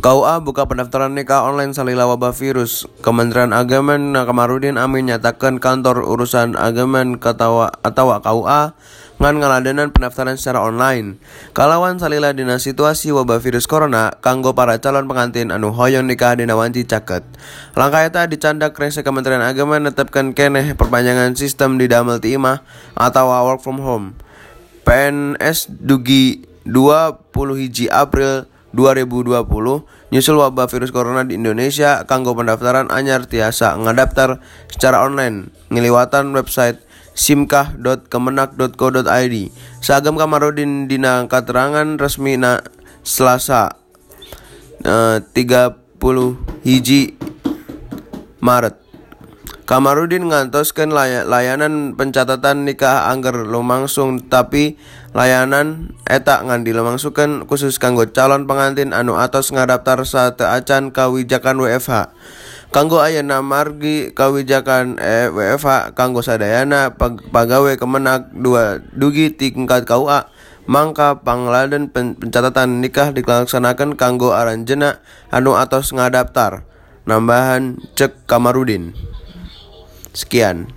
KUA buka pendaftaran nikah online salila wabah virus. Kementerian Agama Kamarudin Amin nyatakan kantor urusan agama katawa atau KUA ngan ngaladenan pendaftaran secara online. Kalawan salila dina situasi wabah virus corona kanggo para calon pengantin anu hoyong nikah dina wanci caket. Langkah eta dicandak rese Kementerian Agama netepkan keneh perpanjangan sistem di damel ti imah atau work from home. PNS dugi 20 hiji April 2020 nyusul wabah virus corona di Indonesia kanggo pendaftaran anyar tiasa ngadaptar secara online. Ngeliwatan website simkah.kemenak.co.id Sagam Kamarudin dina katerangan resmi na Selasa eh, 30 hiji Maret Kamarudin ngantoskan lay layanan pencatatan nikah angger lumangsung tapi layanan eta ngan dilumangsukeun khusus kanggo calon pengantin anu atos ngadaptar saat acan kawijakan WFH. Kanggo ayeuna margi kawijakan e WFH kanggo sadayana pag pagawe kemenak dua dugi tingkat KUA mangka pangladen pen pencatatan nikah dilaksanakan kanggo aranjena anu atos ngadaptar. Nambahan cek Kamarudin. Sekian.